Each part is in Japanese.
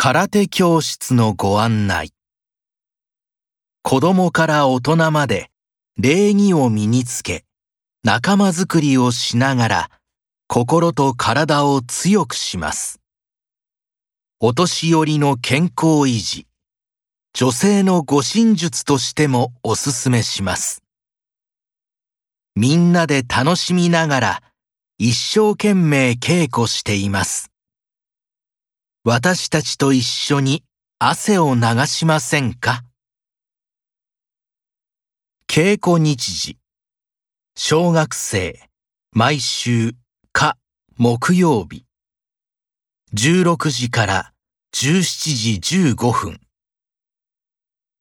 空手教室のご案内。子供から大人まで礼儀を身につけ仲間づくりをしながら心と体を強くします。お年寄りの健康維持女性の護身術としてもおすすめします。みんなで楽しみながら一生懸命稽古しています。私たちと一緒に汗を流しませんか？稽古日時小学生毎週火木曜日。16時から17時15分。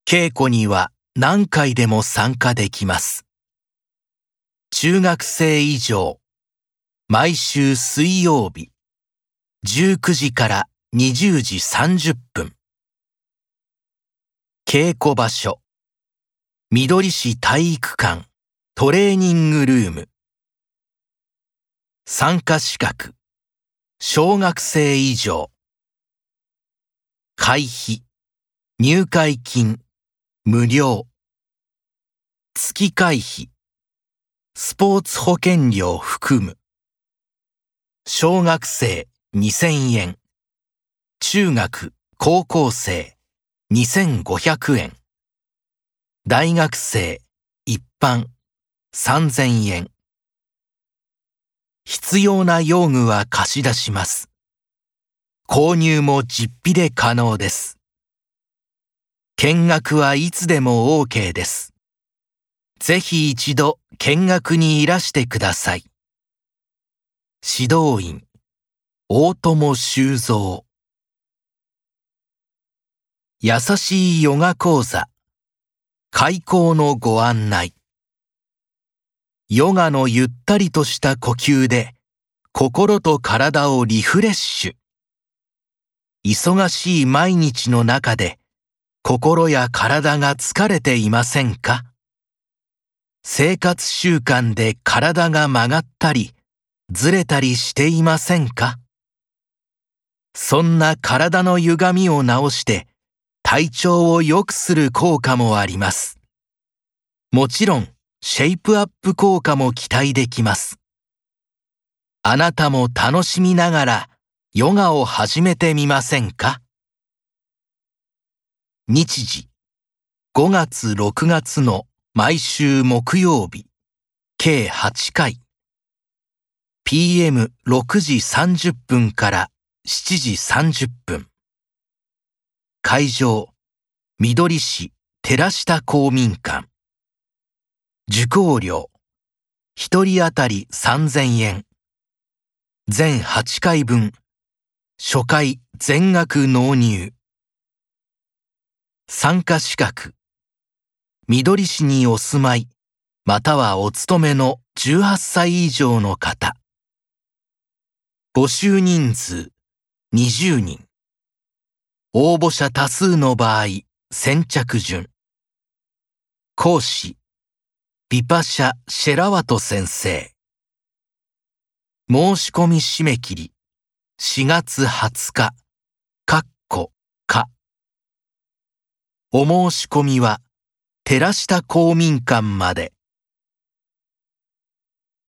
稽古には何回でも参加できます。中学生以上毎週水曜日。19時から20時30分。稽古場所。緑市体育館。トレーニングルーム。参加資格。小学生以上。会費。入会金。無料。月会費。スポーツ保険料含む。小学生2000円。中学、高校生、2500円。大学生、一般、3000円。必要な用具は貸し出します。購入も実費で可能です。見学はいつでも OK です。ぜひ一度見学にいらしてください。指導員、大友修造優しいヨガ講座。開講のご案内。ヨガのゆったりとした呼吸で心と体をリフレッシュ。忙しい毎日の中で心や体が疲れていませんか？生活習慣で体が曲がったりずれたりしていませんか？そんな体の歪みを直して体調を良くする効果もあります。もちろん、シェイプアップ効果も期待できます。あなたも楽しみながらヨガを始めてみませんか？日時5月6月の毎週木曜日計8回 PM6 時30分から7時30分会場、緑市寺下公民館。受講料、一人当たり3000円。全8回分、初回全額納入。参加資格、緑市にお住まい、またはお勤めの18歳以上の方。募集人数20人。応募者多数の場合、先着順。講師、ビパシャ・シェラワト先生。申し込み締め切り、4月20日、かっこ、か。お申し込みは、寺下公民館まで。